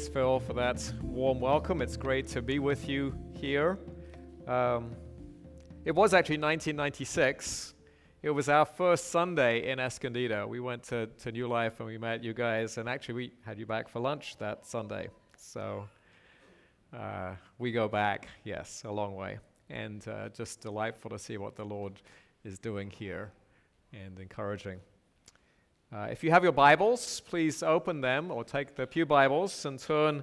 Thanks, Phil, for that warm welcome. It's great to be with you here. Um, it was actually 1996. It was our first Sunday in Escondido. We went to, to New Life and we met you guys, and actually, we had you back for lunch that Sunday. So uh, we go back, yes, a long way. And uh, just delightful to see what the Lord is doing here and encouraging. Uh, if you have your Bibles, please open them or take the Pew Bibles and turn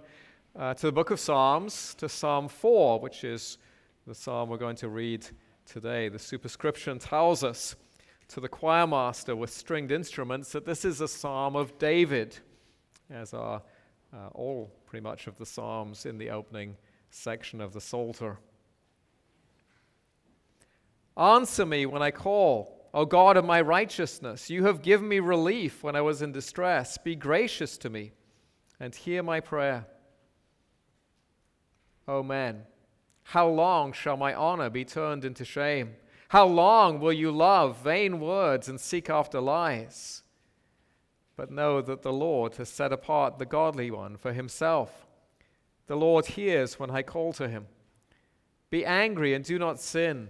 uh, to the book of Psalms, to Psalm 4, which is the psalm we're going to read today. The superscription tells us to the choir master with stringed instruments that this is a psalm of David, as are uh, all pretty much of the psalms in the opening section of the Psalter. Answer me when I call. O God of my righteousness, you have given me relief when I was in distress. Be gracious to me and hear my prayer. O men, how long shall my honor be turned into shame? How long will you love vain words and seek after lies? But know that the Lord has set apart the godly one for himself. The Lord hears when I call to him. Be angry and do not sin.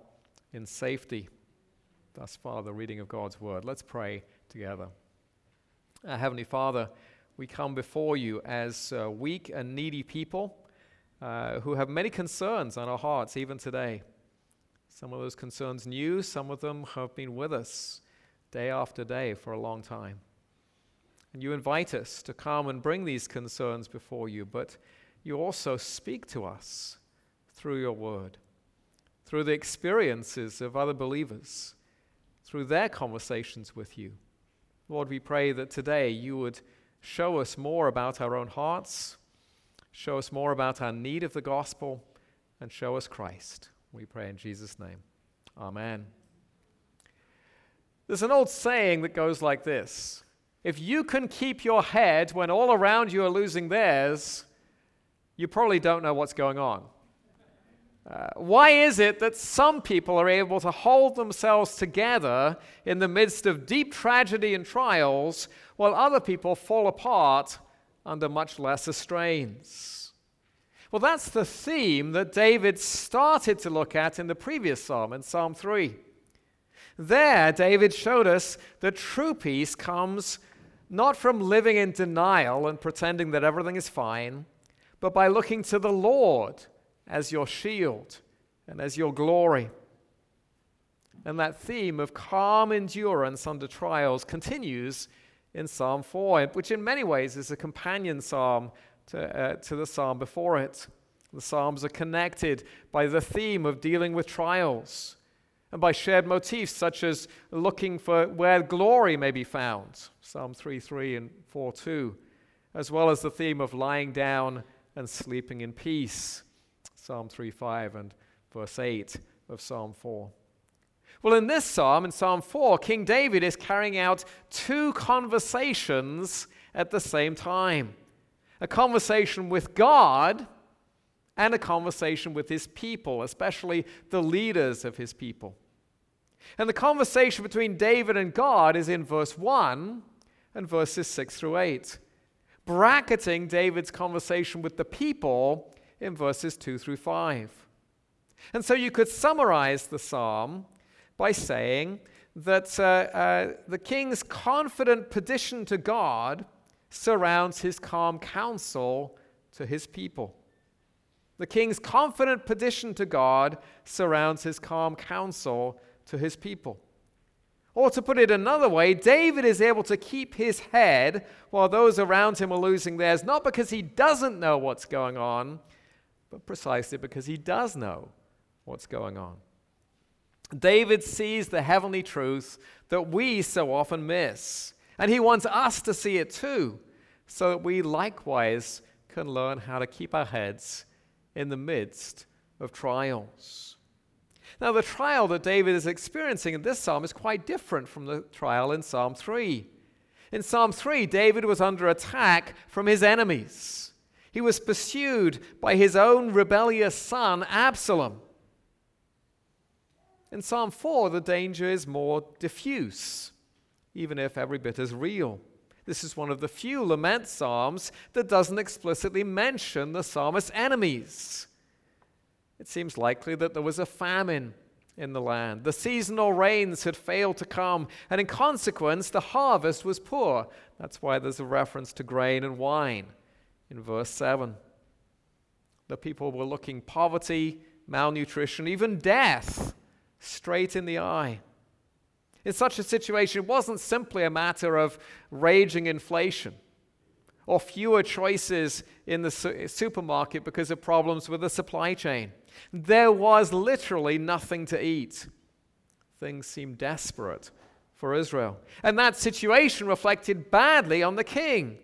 in safety. Thus far, the reading of God's word. Let's pray together. Our Heavenly Father, we come before you as uh, weak and needy people uh, who have many concerns on our hearts, even today. Some of those concerns new, some of them have been with us day after day for a long time. And you invite us to come and bring these concerns before you, but you also speak to us through your word through the experiences of other believers, through their conversations with you. Lord, we pray that today you would show us more about our own hearts, show us more about our need of the gospel, and show us Christ. We pray in Jesus' name. Amen. There's an old saying that goes like this If you can keep your head when all around you are losing theirs, you probably don't know what's going on. Uh, why is it that some people are able to hold themselves together in the midst of deep tragedy and trials, while other people fall apart under much lesser strains? Well, that's the theme that David started to look at in the previous psalm, in Psalm 3. There, David showed us that true peace comes not from living in denial and pretending that everything is fine, but by looking to the Lord as your shield and as your glory. And that theme of calm endurance under trials continues in Psalm 4, which in many ways is a companion psalm to, uh, to the psalm before it. The psalms are connected by the theme of dealing with trials and by shared motifs such as looking for where glory may be found, Psalm 3 3 and 4 2, as well as the theme of lying down and sleeping in peace. Psalm 3 5 and verse 8 of Psalm 4. Well, in this psalm, in Psalm 4, King David is carrying out two conversations at the same time a conversation with God and a conversation with his people, especially the leaders of his people. And the conversation between David and God is in verse 1 and verses 6 through 8, bracketing David's conversation with the people in verses 2 through 5. And so you could summarize the psalm by saying that uh, uh, the king's confident petition to God surrounds his calm counsel to his people. The king's confident petition to God surrounds his calm counsel to his people. Or to put it another way, David is able to keep his head while those around him are losing theirs, not because he doesn't know what's going on, but precisely because he does know what's going on. David sees the heavenly truth that we so often miss, and he wants us to see it too, so that we likewise can learn how to keep our heads in the midst of trials. Now, the trial that David is experiencing in this psalm is quite different from the trial in Psalm 3. In Psalm 3, David was under attack from his enemies. He was pursued by his own rebellious son, Absalom. In Psalm 4, the danger is more diffuse, even if every bit is real. This is one of the few lament psalms that doesn't explicitly mention the psalmist's enemies. It seems likely that there was a famine in the land. The seasonal rains had failed to come, and in consequence, the harvest was poor. That's why there's a reference to grain and wine in verse 7. The people were looking poverty, malnutrition, even death straight in the eye. In such a situation, it wasn't simply a matter of raging inflation or fewer choices in the su- supermarket because of problems with the supply chain. There was literally nothing to eat. Things seemed desperate for Israel. And that situation reflected badly on the king,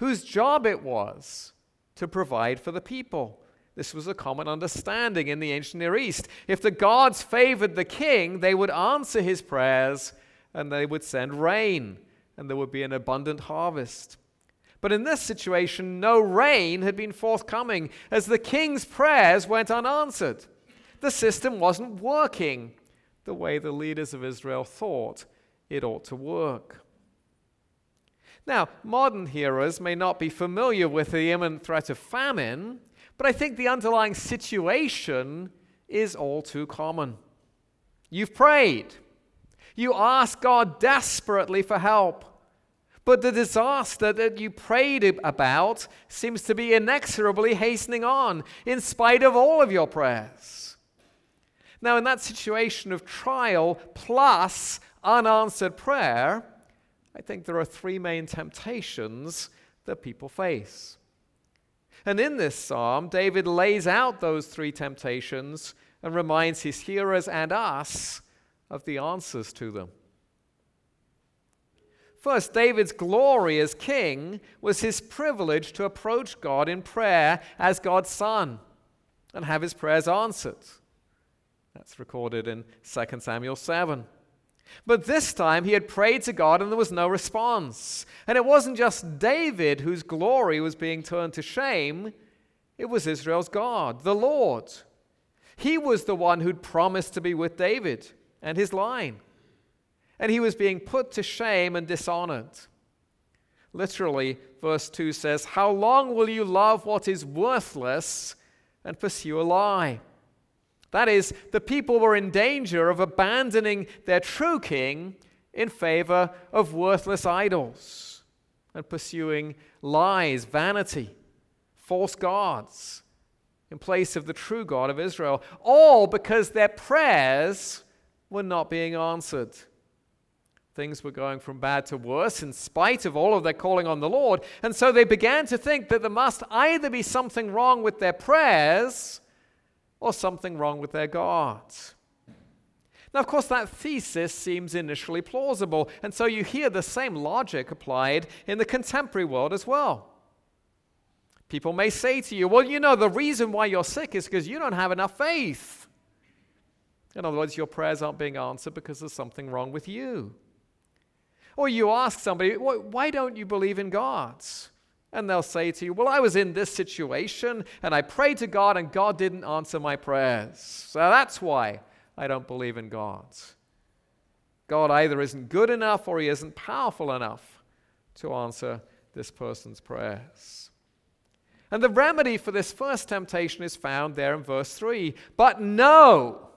whose job it was to provide for the people. This was a common understanding in the ancient Near East. If the gods favored the king, they would answer his prayers and they would send rain, and there would be an abundant harvest. But in this situation, no rain had been forthcoming as the king's prayers went unanswered. The system wasn't working the way the leaders of Israel thought it ought to work. Now, modern hearers may not be familiar with the imminent threat of famine, but I think the underlying situation is all too common. You've prayed. You ask God desperately for help. But the disaster that you prayed about seems to be inexorably hastening on, in spite of all of your prayers. Now, in that situation of trial plus unanswered prayer, I think there are three main temptations that people face. And in this psalm, David lays out those three temptations and reminds his hearers and us of the answers to them. First, David's glory as king was his privilege to approach God in prayer as God's son and have his prayers answered. That's recorded in 2 Samuel 7. But this time he had prayed to God and there was no response. And it wasn't just David whose glory was being turned to shame, it was Israel's God, the Lord. He was the one who'd promised to be with David and his line. And he was being put to shame and dishonored. Literally, verse 2 says, How long will you love what is worthless and pursue a lie? That is, the people were in danger of abandoning their true king in favor of worthless idols and pursuing lies, vanity, false gods in place of the true God of Israel, all because their prayers were not being answered. Things were going from bad to worse in spite of all of their calling on the Lord. And so they began to think that there must either be something wrong with their prayers or something wrong with their gods. Now, of course, that thesis seems initially plausible, and so you hear the same logic applied in the contemporary world as well. People may say to you, Well, you know, the reason why you're sick is because you don't have enough faith. In other words, your prayers aren't being answered because there's something wrong with you. Or you ask somebody, Why don't you believe in gods? And they'll say to you, Well, I was in this situation and I prayed to God and God didn't answer my prayers. So that's why I don't believe in God. God either isn't good enough or he isn't powerful enough to answer this person's prayers. And the remedy for this first temptation is found there in verse 3. But know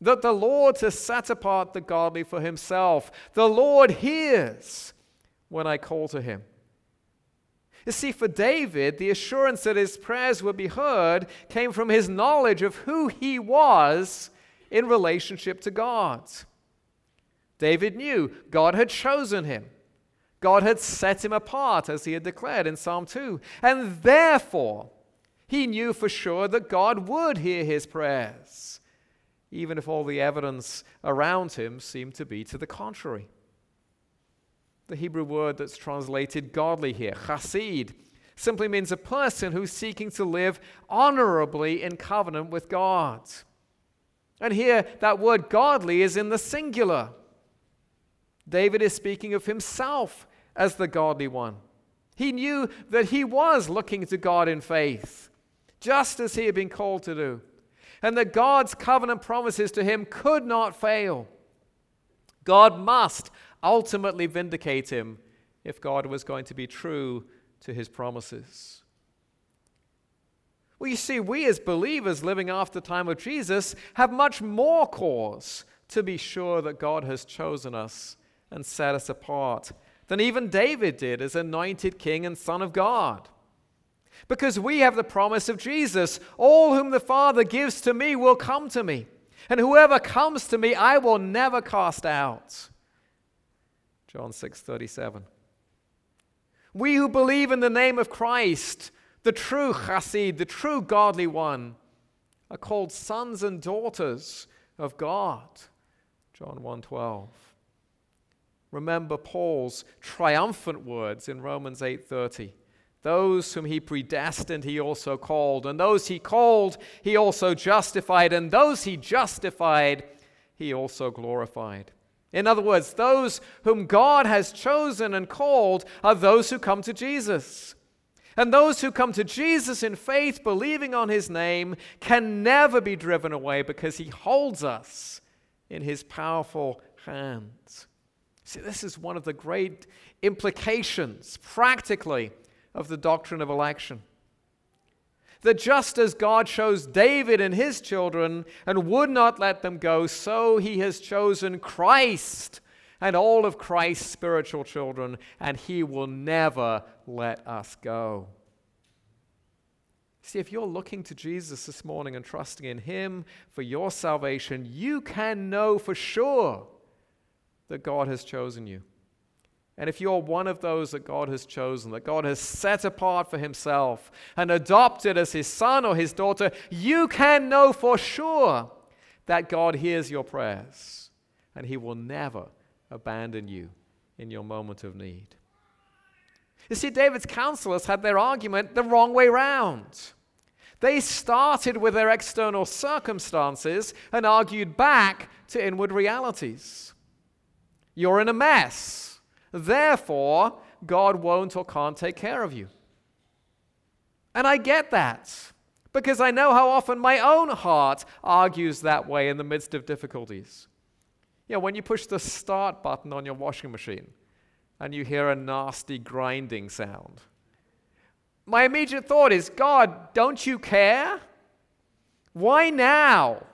that the Lord has set apart the godly for himself. The Lord hears when I call to him. You see, for David, the assurance that his prayers would be heard came from his knowledge of who he was in relationship to God. David knew God had chosen him. God had set him apart, as he had declared in Psalm 2. And therefore, he knew for sure that God would hear his prayers, even if all the evidence around him seemed to be to the contrary. The Hebrew word that's translated godly here, chassid, simply means a person who's seeking to live honorably in covenant with God. And here, that word godly is in the singular. David is speaking of himself as the godly one. He knew that he was looking to God in faith, just as he had been called to do, and that God's covenant promises to him could not fail. God must ultimately vindicate him if God was going to be true to his promises. Well, you see, we as believers living after the time of Jesus have much more cause to be sure that God has chosen us and set us apart than even David did as anointed king and son of God. Because we have the promise of Jesus all whom the Father gives to me will come to me, and whoever comes to me I will never cast out. John 6 37. We who believe in the name of Christ, the true chassid, the true godly one, are called sons and daughters of God. John 1:12. Remember Paul's triumphant words in Romans 8:30. Those whom he predestined, he also called, and those he called, he also justified, and those he justified, he also glorified. In other words, those whom God has chosen and called are those who come to Jesus. And those who come to Jesus in faith, believing on his name, can never be driven away because he holds us in his powerful hands. See, this is one of the great implications, practically, of the doctrine of election that just as God chose David and his children and would not let them go, so he has chosen Christ and all of Christ's spiritual children, and he will never let us go. See, if you're looking to Jesus this morning and trusting in him for your salvation, you can know for sure that God has chosen you. And if you're one of those that God has chosen, that God has set apart for himself and adopted as his son or his daughter, you can know for sure that God hears your prayers and he will never abandon you in your moment of need. You see, David's counselors had their argument the wrong way round. They started with their external circumstances and argued back to inward realities. You're in a mess. Therefore, God won't or can't take care of you. And I get that because I know how often my own heart argues that way in the midst of difficulties. You know, when you push the start button on your washing machine and you hear a nasty grinding sound, my immediate thought is God, don't you care? Why now?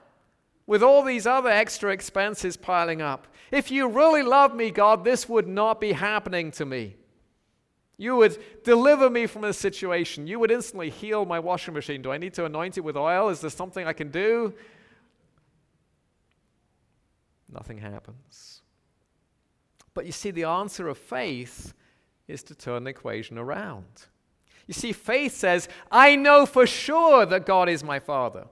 With all these other extra expenses piling up. If you really love me, God, this would not be happening to me. You would deliver me from this situation. You would instantly heal my washing machine. Do I need to anoint it with oil? Is there something I can do? Nothing happens. But you see, the answer of faith is to turn the equation around. You see, faith says, I know for sure that God is my Father,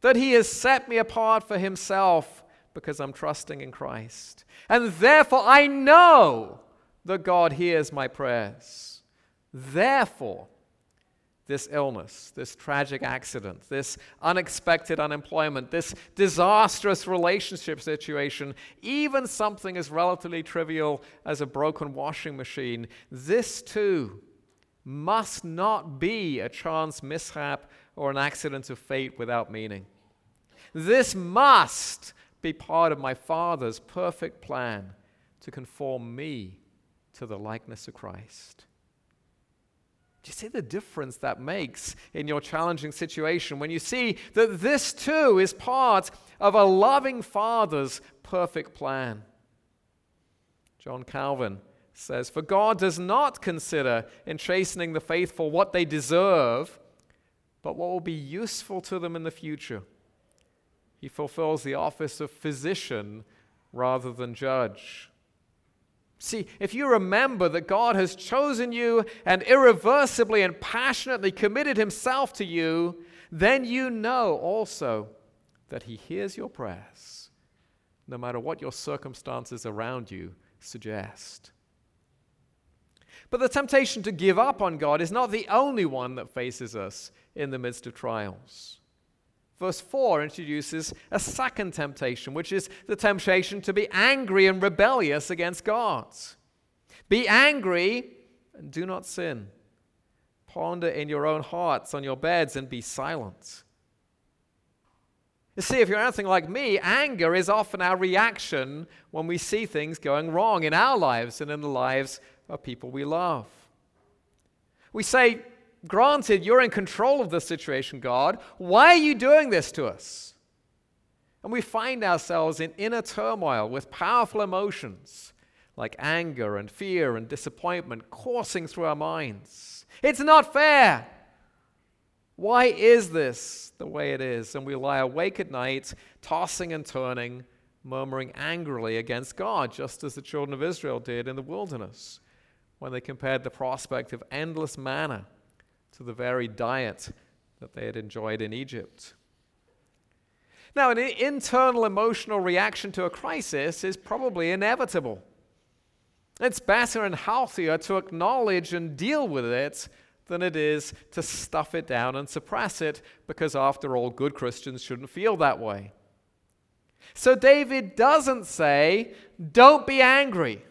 that He has set me apart for Himself because I'm trusting in Christ. And therefore, I know that God hears my prayers. Therefore, this illness, this tragic accident, this unexpected unemployment, this disastrous relationship situation, even something as relatively trivial as a broken washing machine, this too must not be a chance mishap or an accident of fate without meaning. This must be part of my Father's perfect plan to conform me to the likeness of Christ. Do you see the difference that makes in your challenging situation when you see that this too is part of a loving Father's perfect plan? John Calvin says, For God does not consider in chastening the faithful what they deserve, but what will be useful to them in the future. He fulfills the office of physician rather than judge. See, if you remember that God has chosen you and irreversibly and passionately committed himself to you, then you know also that he hears your prayers, no matter what your circumstances around you suggest. But the temptation to give up on God is not the only one that faces us in the midst of trials. Verse 4 introduces a second temptation, which is the temptation to be angry and rebellious against God. Be angry and do not sin. Ponder in your own hearts on your beds and be silent. You see, if you're anything like me, anger is often our reaction when we see things going wrong in our lives and in the lives of people we love. We say, Granted, you're in control of the situation, God. Why are you doing this to us? And we find ourselves in inner turmoil with powerful emotions like anger and fear and disappointment coursing through our minds. It's not fair. Why is this the way it is? And we lie awake at night, tossing and turning, murmuring angrily against God, just as the children of Israel did in the wilderness when they compared the prospect of endless manna to the very diet that they had enjoyed in Egypt. Now, an internal emotional reaction to a crisis is probably inevitable. It's better and healthier to acknowledge and deal with it than it is to stuff it down and suppress it, because after all, good Christians shouldn't feel that way. So David doesn't say, don't be angry.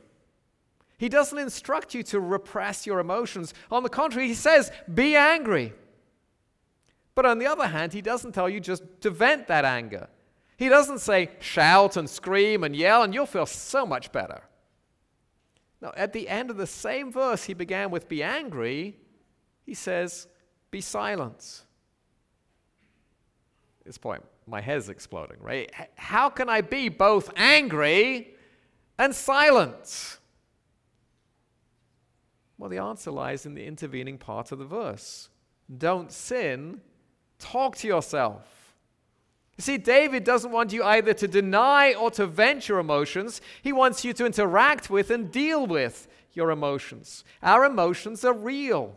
He doesn't instruct you to repress your emotions. On the contrary, he says, be angry. But on the other hand, he doesn't tell you just to vent that anger. He doesn't say, shout and scream and yell, and you'll feel so much better. Now, at the end of the same verse he began with, be angry, he says, be silent. At this point, my head's exploding, right? How can I be both angry and silent? Well, the answer lies in the intervening part of the verse. Don't sin, talk to yourself. You see, David doesn't want you either to deny or to vent your emotions. He wants you to interact with and deal with your emotions. Our emotions are real.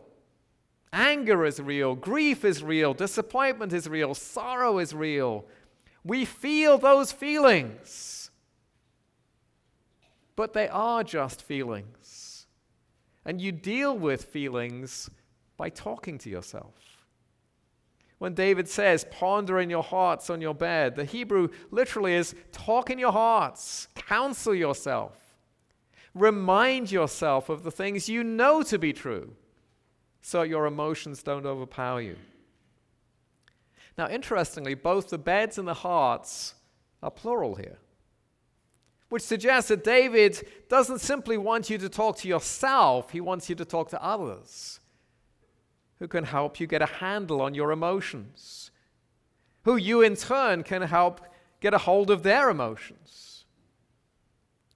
Anger is real, grief is real, disappointment is real, sorrow is real. We feel those feelings. But they are just feelings. And you deal with feelings by talking to yourself. When David says, ponder in your hearts on your bed, the Hebrew literally is talk in your hearts, counsel yourself, remind yourself of the things you know to be true so your emotions don't overpower you. Now, interestingly, both the beds and the hearts are plural here which suggests that David doesn't simply want you to talk to yourself, he wants you to talk to others who can help you get a handle on your emotions, who you in turn can help get a hold of their emotions.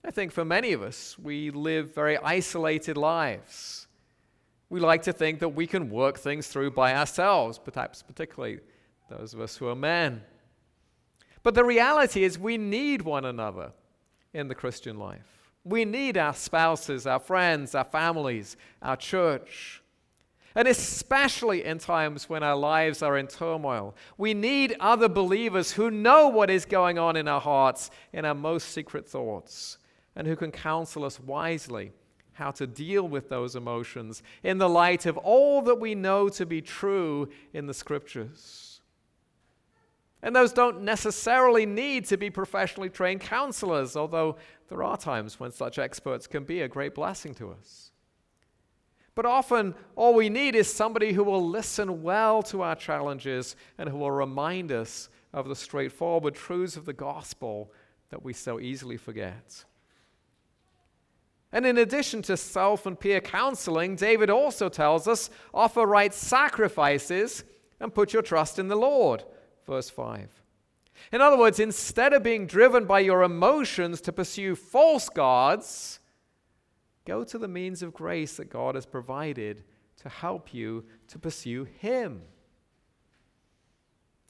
I think for many of us, we live very isolated lives. We like to think that we can work things through by ourselves, perhaps particularly those of us who are men. But the reality is, we need one another in the Christian life. We need our spouses, our friends, our families, our church. And especially in times when our lives are in turmoil, we need other believers who know what is going on in our hearts, in our most secret thoughts, and who can counsel us wisely how to deal with those emotions in the light of all that we know to be true in the scriptures. And those don't necessarily need to be professionally trained counselors, although there are times when such experts can be a great blessing to us. But often, all we need is somebody who will listen well to our challenges and who will remind us of the straightforward truths of the gospel that we so easily forget. And in addition to self and peer counseling, David also tells us offer right sacrifices and put your trust in the Lord verse 5. In other words, instead of being driven by your emotions to pursue false gods, go to the means of grace that God has provided to help you to pursue Him.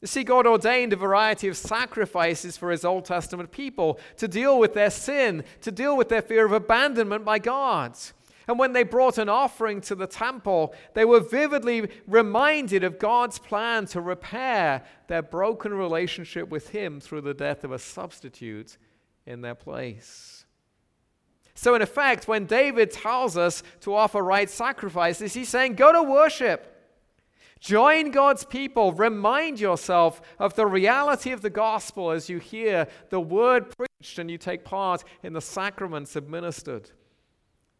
You see, God ordained a variety of sacrifices for His Old Testament people to deal with their sin, to deal with their fear of abandonment by God. And when they brought an offering to the temple, they were vividly reminded of God's plan to repair their broken relationship with Him through the death of a substitute in their place. So, in effect, when David tells us to offer right sacrifices, he's saying, Go to worship. Join God's people. Remind yourself of the reality of the gospel as you hear the word preached and you take part in the sacraments administered.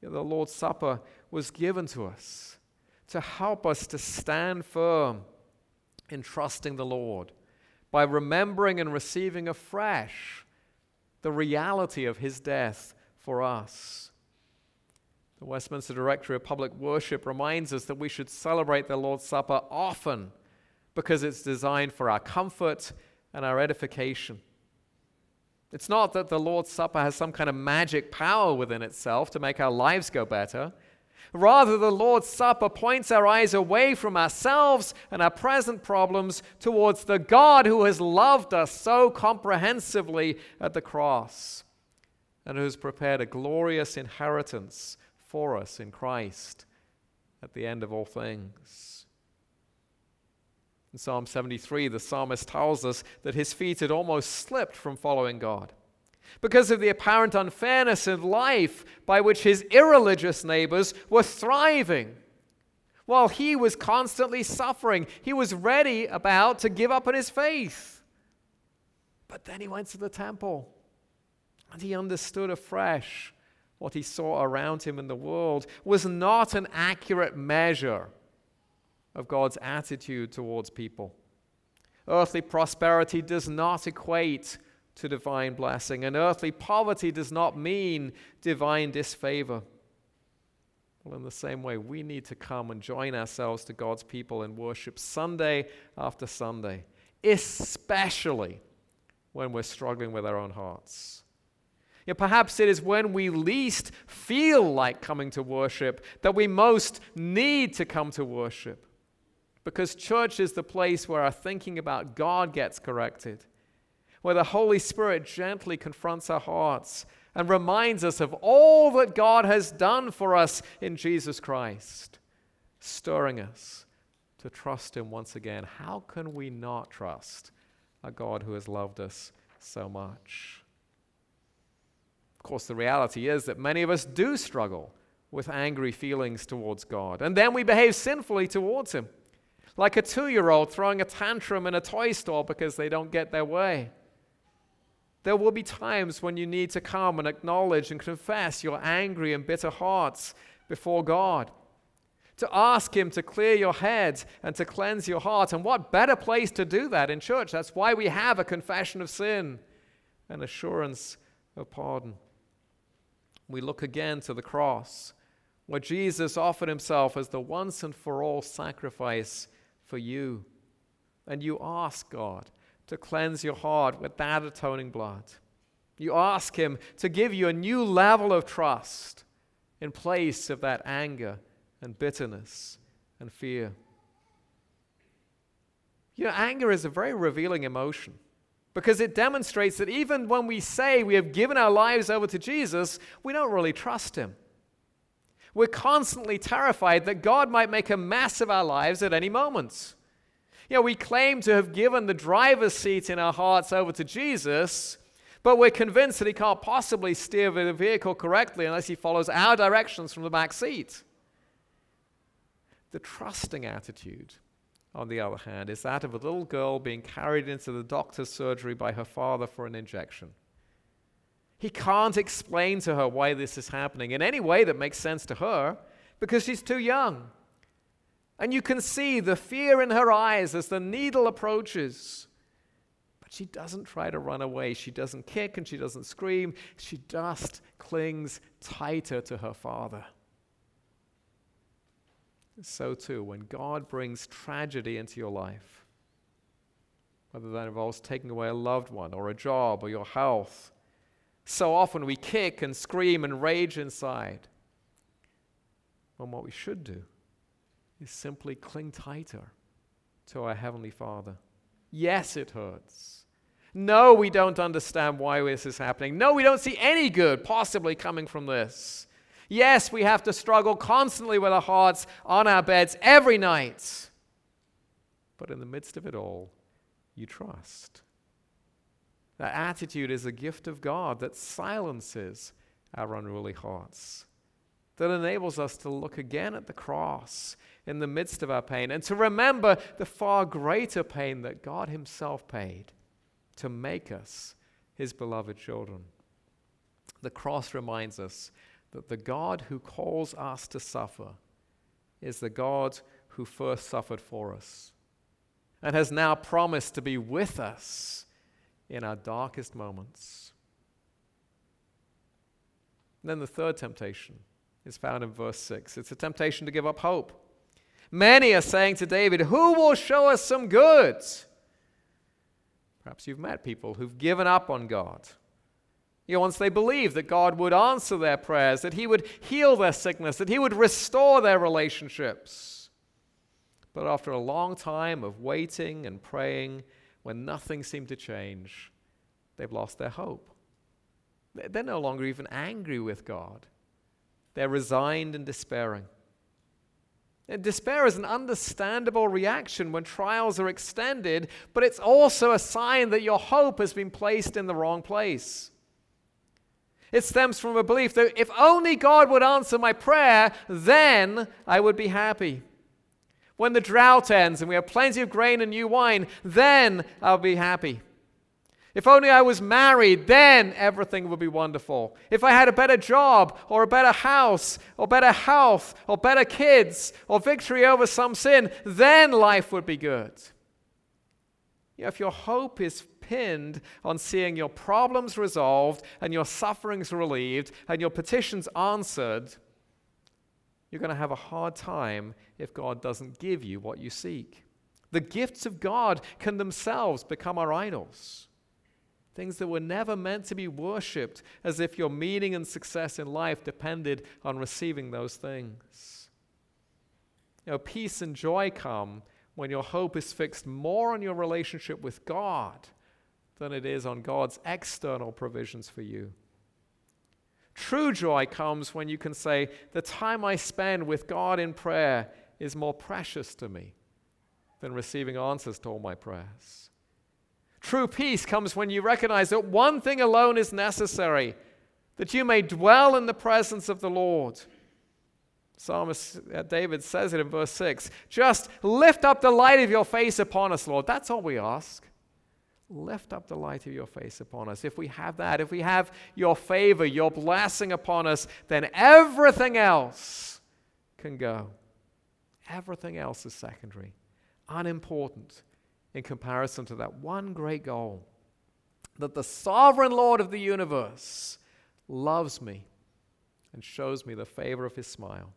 The Lord's Supper was given to us to help us to stand firm in trusting the Lord by remembering and receiving afresh the reality of his death for us. The Westminster Directory of Public Worship reminds us that we should celebrate the Lord's Supper often because it's designed for our comfort and our edification. It's not that the Lord's Supper has some kind of magic power within itself to make our lives go better. Rather, the Lord's Supper points our eyes away from ourselves and our present problems towards the God who has loved us so comprehensively at the cross and who has prepared a glorious inheritance for us in Christ at the end of all things. In Psalm 73, the psalmist tells us that his feet had almost slipped from following God because of the apparent unfairness of life by which his irreligious neighbors were thriving. While he was constantly suffering, he was ready about to give up on his faith. But then he went to the temple and he understood afresh what he saw around him in the world was not an accurate measure of God's attitude towards people. Earthly prosperity does not equate to divine blessing, and earthly poverty does not mean divine disfavor. Well, in the same way, we need to come and join ourselves to God's people in worship Sunday after Sunday, especially when we're struggling with our own hearts. Perhaps it is when we least feel like coming to worship that we most need to come to worship. Because church is the place where our thinking about God gets corrected where the Holy Spirit gently confronts our hearts and reminds us of all that God has done for us in Jesus Christ, stirring us to trust Him once again. How can we not trust a God who has loved us so much? Of course, the reality is that many of us do struggle with angry feelings towards God, and then we behave sinfully towards Him, like a two year old throwing a tantrum in a toy store because they don't get their way. There will be times when you need to come and acknowledge and confess your angry and bitter hearts before God. To ask Him to clear your head and to cleanse your heart. And what better place to do that in church? That's why we have a confession of sin and assurance of pardon. We look again to the cross, where Jesus offered Himself as the once and for all sacrifice for you. And you ask God to cleanse your heart with that atoning blood. You ask Him to give you a new level of trust in place of that anger and bitterness and fear. You know, anger is a very revealing emotion because it demonstrates that even when we say we have given our lives over to Jesus, we don't really trust Him. We're constantly terrified that God might make a mess of our lives at any moment. You know, we claim to have given the driver's seat in our hearts over to Jesus, but we're convinced that he can't possibly steer the vehicle correctly unless he follows our directions from the back seat. The trusting attitude, on the other hand, is that of a little girl being carried into the doctor's surgery by her father for an injection. He can't explain to her why this is happening in any way that makes sense to her because she's too young. And you can see the fear in her eyes as the needle approaches. But she doesn't try to run away. She doesn't kick and she doesn't scream. She just clings tighter to her father. So, too, when God brings tragedy into your life, whether that involves taking away a loved one or a job or your health, so often we kick and scream and rage inside. When what we should do is simply cling tighter to our Heavenly Father. Yes, it hurts. No, we don't understand why this is happening. No, we don't see any good possibly coming from this. Yes, we have to struggle constantly with our hearts on our beds every night. But in the midst of it all, you trust. That attitude is a gift of God that silences our unruly hearts, that enables us to look again at the cross in the midst of our pain and to remember the far greater pain that God Himself paid to make us His beloved children. The cross reminds us that the God who calls us to suffer is the God who first suffered for us and has now promised to be with us in our darkest moments. And then the third temptation is found in verse 6. It's a temptation to give up hope. Many are saying to David, Who will show us some good? Perhaps you've met people who've given up on God. You know, once they believed that God would answer their prayers, that He would heal their sickness, that He would restore their relationships. But after a long time of waiting and praying, when nothing seemed to change, they've lost their hope. They're no longer even angry with God, they're resigned and despairing. And despair is an understandable reaction when trials are extended, but it's also a sign that your hope has been placed in the wrong place. It stems from a belief that if only God would answer my prayer, then I would be happy. When the drought ends and we have plenty of grain and new wine, then I'll be happy. If only I was married, then everything would be wonderful. If I had a better job, or a better house, or better health, or better kids, or victory over some sin, then life would be good. You know, if your hope is pinned on seeing your problems resolved, and your sufferings relieved, and your petitions answered, you're going to have a hard time if God doesn't give you what you seek. The gifts of God can themselves become our idols things that were never meant to be worshiped, as if your meaning and success in life depended on receiving those things. You know, peace and joy come when your hope is fixed more on your relationship with God than it is on God's external provisions for you. True joy comes when you can say, The time I spend with God in prayer is more precious to me than receiving answers to all my prayers. True peace comes when you recognize that one thing alone is necessary that you may dwell in the presence of the Lord. Psalmist uh, David says it in verse 6 Just lift up the light of your face upon us, Lord. That's all we ask. Lift up the light of your face upon us. If we have that, if we have your favor, your blessing upon us, then everything else can go. Everything else is secondary, unimportant in comparison to that one great goal that the sovereign Lord of the universe loves me and shows me the favor of his smile.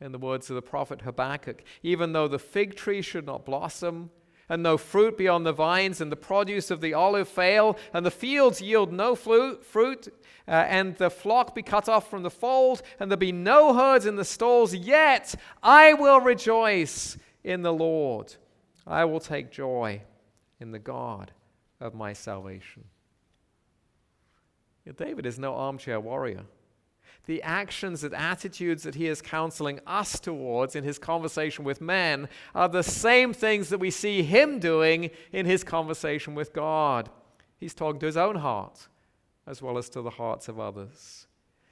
In the words of the prophet Habakkuk, even though the fig tree should not blossom, and no fruit be on the vines, and the produce of the olive fail, and the fields yield no fruit, uh, and the flock be cut off from the fold, and there be no herds in the stalls, yet I will rejoice in the Lord. I will take joy in the God of my salvation. David is no armchair warrior. The actions and attitudes that he is counseling us towards in his conversation with men are the same things that we see him doing in his conversation with God. He's talking to his own heart as well as to the hearts of others.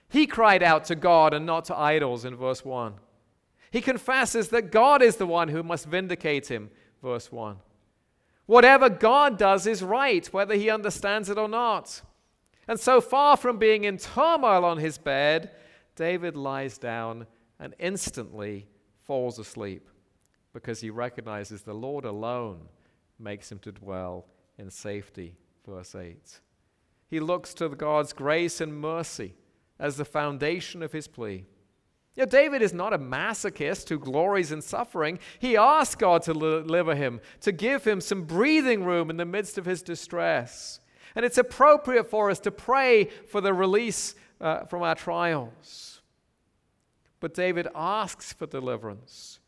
He cried out to God and not to idols in verse 1. He confesses that God is the one who must vindicate him verse 1. Whatever God does is right, whether he understands it or not. And so far from being in turmoil on his bed, David lies down and instantly falls asleep because he recognizes the Lord alone makes him to dwell in safety. Verse 8. He looks to God's grace and mercy as the foundation of his plea. No, David is not a masochist who glories in suffering. He asks God to deliver him, to give him some breathing room in the midst of his distress. And it's appropriate for us to pray for the release uh, from our trials. But David asks for deliverance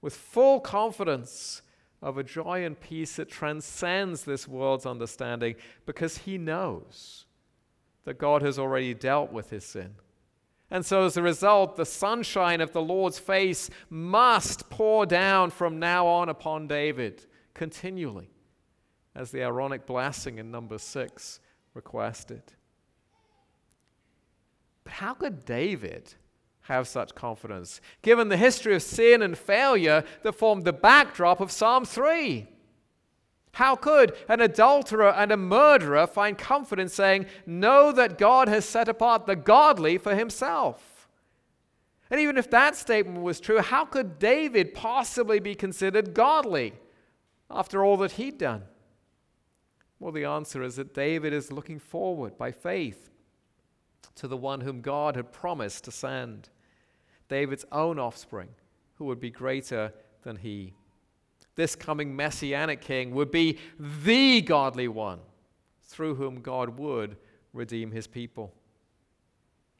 with full confidence of a joy and peace that transcends this world's understanding because he knows that God has already dealt with his sin. And so, as a result, the sunshine of the Lord's face must pour down from now on upon David continually, as the Aaronic blessing in number six requested. But how could David have such confidence, given the history of sin and failure that formed the backdrop of Psalm 3? How could an adulterer and a murderer find comfort in saying, Know that God has set apart the godly for himself? And even if that statement was true, how could David possibly be considered godly after all that he'd done? Well, the answer is that David is looking forward by faith to the one whom God had promised to send, David's own offspring, who would be greater than he. This coming messianic king would be the godly one through whom God would redeem his people.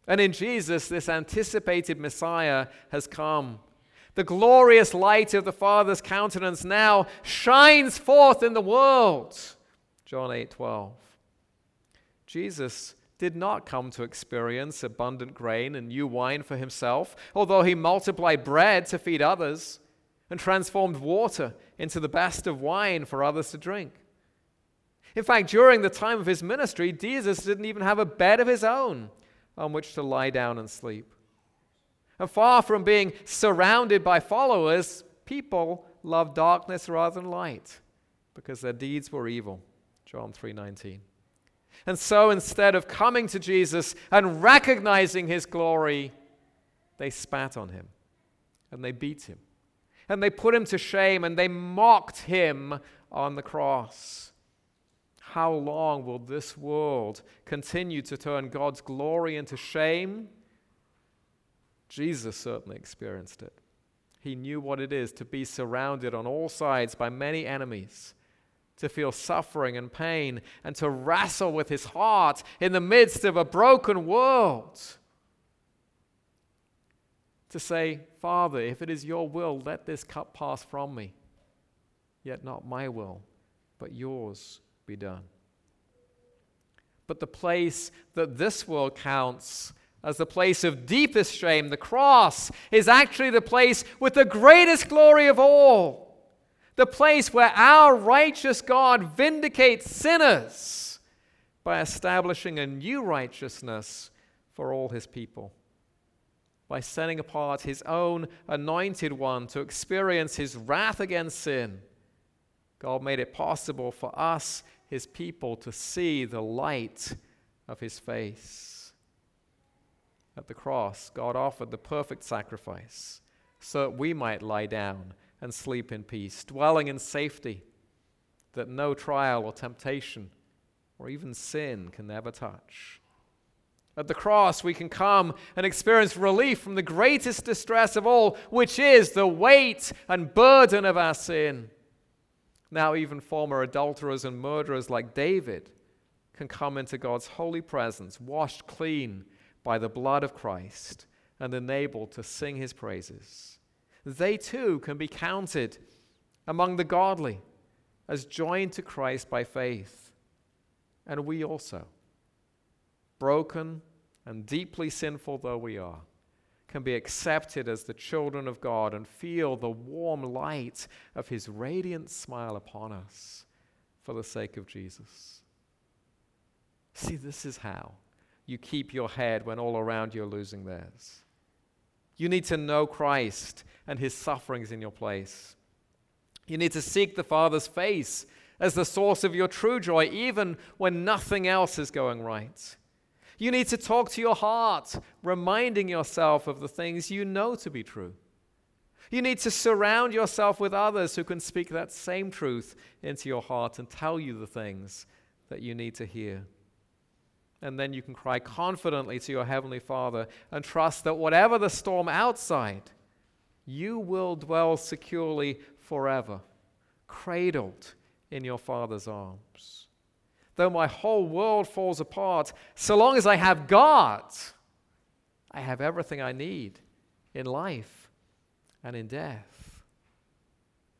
And in Jesus, this anticipated Messiah has come. The glorious light of the Father's countenance now shines forth in the world. John 8 12. Jesus did not come to experience abundant grain and new wine for himself, although he multiplied bread to feed others and transformed water into the best of wine for others to drink. In fact, during the time of his ministry, Jesus didn't even have a bed of his own on which to lie down and sleep. And far from being surrounded by followers, people loved darkness rather than light because their deeds were evil. John 3:19. And so instead of coming to Jesus and recognizing his glory, they spat on him and they beat him and they put him to shame and they mocked him on the cross. How long will this world continue to turn God's glory into shame? Jesus certainly experienced it. He knew what it is to be surrounded on all sides by many enemies to feel suffering and pain, and to wrestle with his heart in the midst of a broken world. To say, Father, if it is your will, let this cup pass from me. Yet not my will, but yours be done. But the place that this world counts as the place of deepest shame, the cross, is actually the place with the greatest glory of all the place where our righteous God vindicates sinners by establishing a new righteousness for all his people, by setting apart his own anointed one to experience his wrath against sin. God made it possible for us, his people, to see the light of his face. At the cross, God offered the perfect sacrifice so that we might lie down and sleep in peace, dwelling in safety that no trial or temptation or even sin can ever touch. At the cross, we can come and experience relief from the greatest distress of all, which is the weight and burden of our sin. Now, even former adulterers and murderers like David can come into God's holy presence, washed clean by the blood of Christ, and enabled to sing his praises they too can be counted among the godly as joined to Christ by faith. And we also, broken and deeply sinful though we are, can be accepted as the children of God and feel the warm light of His radiant smile upon us for the sake of Jesus. See, this is how you keep your head when all around you are losing theirs. You need to know Christ and his sufferings in your place. You need to seek the Father's face as the source of your true joy, even when nothing else is going right. You need to talk to your heart, reminding yourself of the things you know to be true. You need to surround yourself with others who can speak that same truth into your heart and tell you the things that you need to hear. And then you can cry confidently to your Heavenly Father and trust that whatever the storm outside, you will dwell securely forever, cradled in your Father's arms. Though my whole world falls apart, so long as I have God, I have everything I need in life and in death.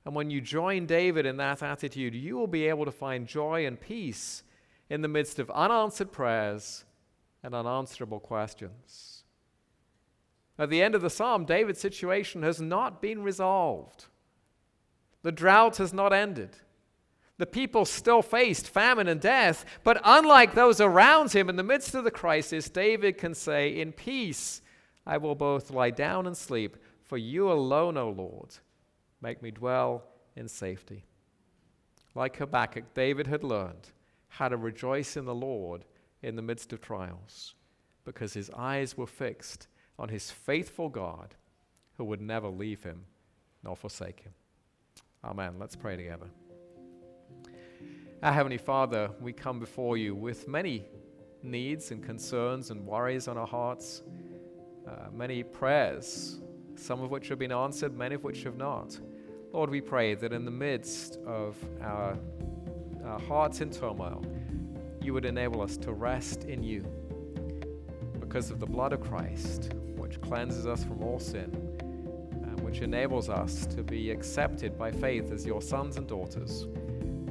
And when you join David in that attitude, you will be able to find joy and peace in the midst of unanswered prayers and unanswerable questions. At the end of the psalm, David's situation has not been resolved. The drought has not ended. The people still faced famine and death, but unlike those around him in the midst of the crisis, David can say, In peace I will both lie down and sleep, for you alone, O Lord, make me dwell in safety. Like Habakkuk, David had learned how to rejoice in the Lord in the midst of trials because his eyes were fixed on his faithful God who would never leave him nor forsake him. Amen. Let's pray together. Our Heavenly Father, we come before you with many needs and concerns and worries on our hearts, uh, many prayers, some of which have been answered, many of which have not. Lord, we pray that in the midst of our, our hearts in turmoil, you would enable us to rest in you because of the blood of Christ, which cleanses us from all sin, and which enables us to be accepted by faith as your sons and daughters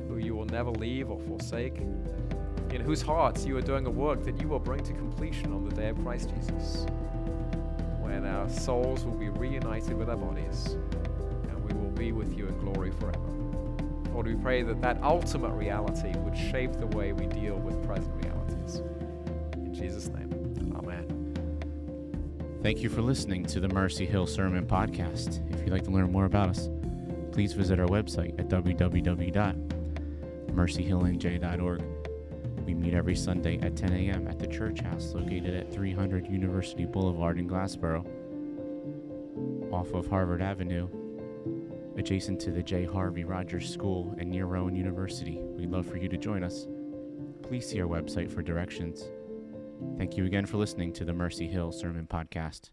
who you will never leave or forsake, in whose hearts you are doing a work that you will bring to completion on the day of Christ Jesus, when our souls will be reunited with our bodies and we will be with you in glory forever. Lord, we pray that that ultimate reality would shape the way we deal with present realities. In Jesus' name, Amen. Thank you for listening to the Mercy Hill Sermon Podcast. If you'd like to learn more about us, please visit our website at www mercyhillnj.org. We meet every Sunday at 10 a.m. at the church house located at 300 University Boulevard in Glassboro, off of Harvard Avenue, adjacent to the J. Harvey Rodgers School and near Rowan University. We'd love for you to join us. Please see our website for directions. Thank you again for listening to the Mercy Hill Sermon Podcast.